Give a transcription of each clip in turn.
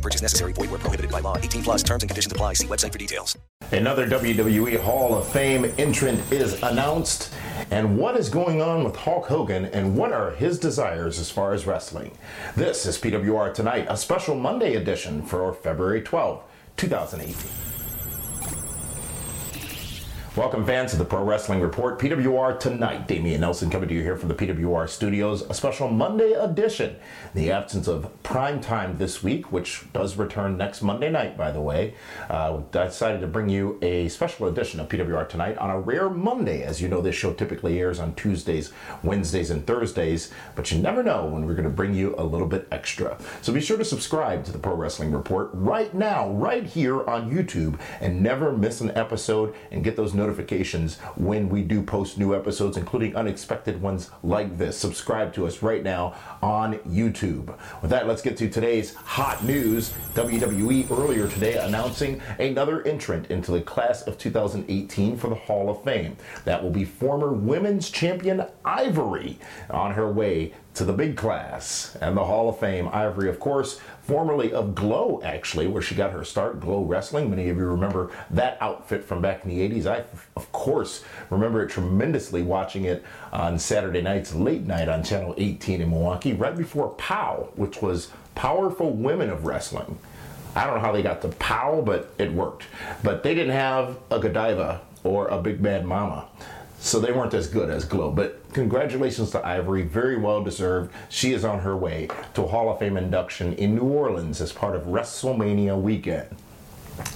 Purchase necessary. Void where prohibited by law. 18 plus terms and conditions apply. See website for details. Another WWE Hall of Fame entrant is announced. And what is going on with Hulk Hogan and what are his desires as far as wrestling? This is PWR Tonight, a special Monday edition for February 12, 2018. Welcome, fans, to the Pro Wrestling Report. PWR tonight. Damian Nelson coming to you here from the PWR studios. A special Monday edition. The absence of prime time this week, which does return next Monday night, by the way, uh, I decided to bring you a special edition of PWR tonight on a rare Monday. As you know, this show typically airs on Tuesdays, Wednesdays, and Thursdays, but you never know when we're going to bring you a little bit extra. So be sure to subscribe to the Pro Wrestling Report right now, right here on YouTube, and never miss an episode and get those notifications when we do post new episodes, including unexpected ones like this. Subscribe to us right now on YouTube. With that, let's get to today's hot news. WWE earlier today announcing another entrant into the class of 2018 for the Hall of Fame. That will be former women's champion Ivory on her way to the big class and the Hall of Fame. Ivory, of course, formerly of Glow, actually, where she got her start, Glow Wrestling. Many of you remember that outfit from back in the 80s. I, of course, remember it tremendously watching it on Saturday nights, late night on Channel 18 in Milwaukee, right before POW, which was Powerful Women of Wrestling. I don't know how they got the POW, but it worked. But they didn't have a Godiva or a Big Bad Mama. So they weren't as good as Glow. But congratulations to Ivory, very well deserved. She is on her way to Hall of Fame induction in New Orleans as part of WrestleMania weekend.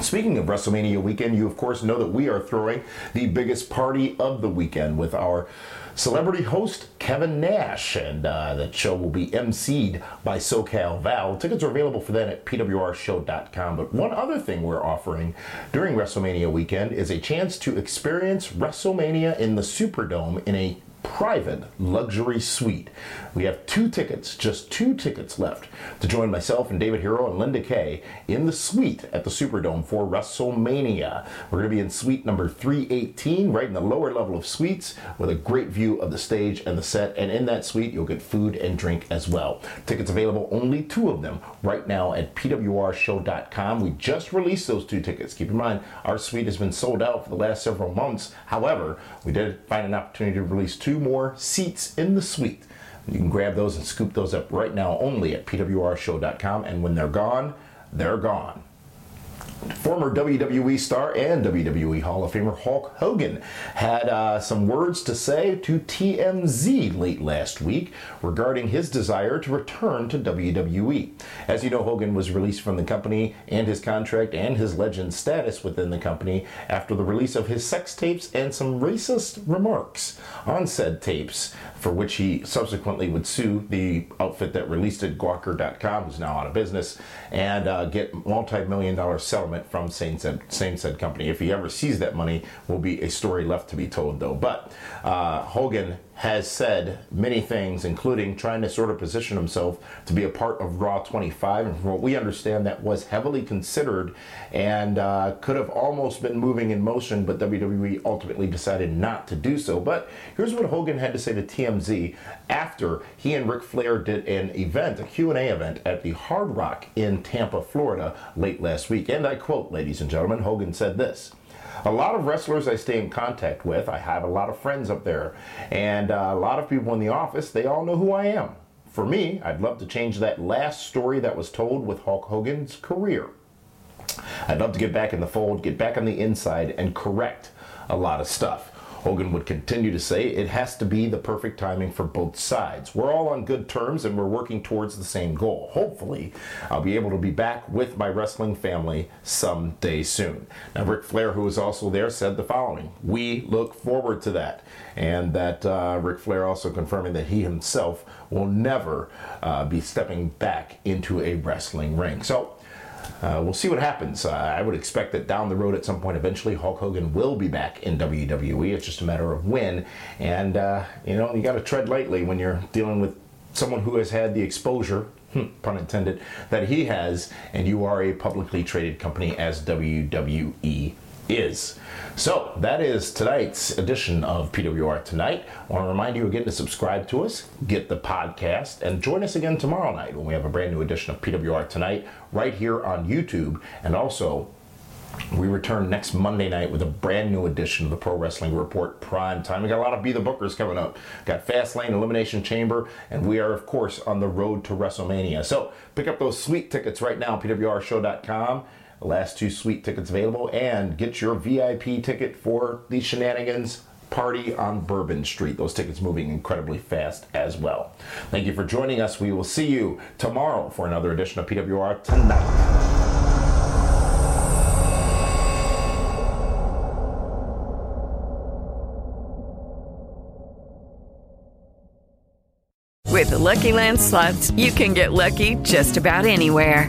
Speaking of WrestleMania weekend, you of course know that we are throwing the biggest party of the weekend with our celebrity host Kevin Nash, and uh, that show will be emceed by SoCal Val. Tickets are available for that at pwrshow.com. But one other thing we're offering during WrestleMania weekend is a chance to experience WrestleMania in the Superdome in a private luxury suite. We have two tickets, just two tickets left to join myself and David Herro and Linda Kay in the suite at the Superdome for WrestleMania. We're going to be in suite number 318, right in the lower level of suites, with a great view of the stage and the set. And in that suite, you'll get food and drink as well. Tickets available, only two of them, right now at pwrshow.com. We just released those two tickets. Keep in mind, our suite has been sold out for the last several months. However, we did find an opportunity to release two more seats in the suite. You can grab those and scoop those up right now only at pwrshow.com. And when they're gone, they're gone. Former WWE star and WWE Hall of Famer Hulk Hogan had uh, some words to say to TMZ late last week regarding his desire to return to WWE. As you know, Hogan was released from the company and his contract and his legend status within the company after the release of his sex tapes and some racist remarks on said tapes, for which he subsequently would sue the outfit that released it, Gawker.com, who's now out of business, and uh, get multi-million dollar settlement from same said, same said company. If he ever sees that money, will be a story left to be told, though. But uh, Hogan has said many things, including trying to sort of position himself to be a part of Raw 25. And from what we understand, that was heavily considered and uh, could have almost been moving in motion, but WWE ultimately decided not to do so. But here's what Hogan had to say to TMZ after he and Ric Flair did an event, a Q&A event at the Hard Rock in Tampa, Florida, late last week. And I quote, ladies and gentlemen, Hogan said this. A lot of wrestlers I stay in contact with, I have a lot of friends up there, and uh, a lot of people in the office, they all know who I am. For me, I'd love to change that last story that was told with Hulk Hogan's career. I'd love to get back in the fold, get back on the inside, and correct a lot of stuff. Hogan would continue to say it has to be the perfect timing for both sides. We're all on good terms and we're working towards the same goal. Hopefully, I'll be able to be back with my wrestling family someday soon. Now, Ric Flair, who was also there, said the following We look forward to that. And that uh, Ric Flair also confirming that he himself will never uh, be stepping back into a wrestling ring. So, uh, we'll see what happens. Uh, I would expect that down the road at some point, eventually, Hulk Hogan will be back in WWE. It's just a matter of when. And, uh, you know, you got to tread lightly when you're dealing with someone who has had the exposure, hmm, pun intended, that he has, and you are a publicly traded company as WWE is. So that is tonight's edition of PWR Tonight. I want to remind you again to subscribe to us, get the podcast, and join us again tomorrow night when we have a brand new edition of PWR Tonight right here on YouTube. And also, we return next Monday night with a brand new edition of the Pro Wrestling Report Prime Time. We got a lot of Be the Bookers coming up. Got Fastlane, Elimination Chamber, and we are, of course, on the road to WrestleMania. So pick up those sweet tickets right now, pwrshow.com. Last two sweet tickets available, and get your VIP ticket for the Shenanigans Party on Bourbon Street. Those tickets moving incredibly fast as well. Thank you for joining us. We will see you tomorrow for another edition of PWR Tonight. With the Lucky Land slots, you can get lucky just about anywhere.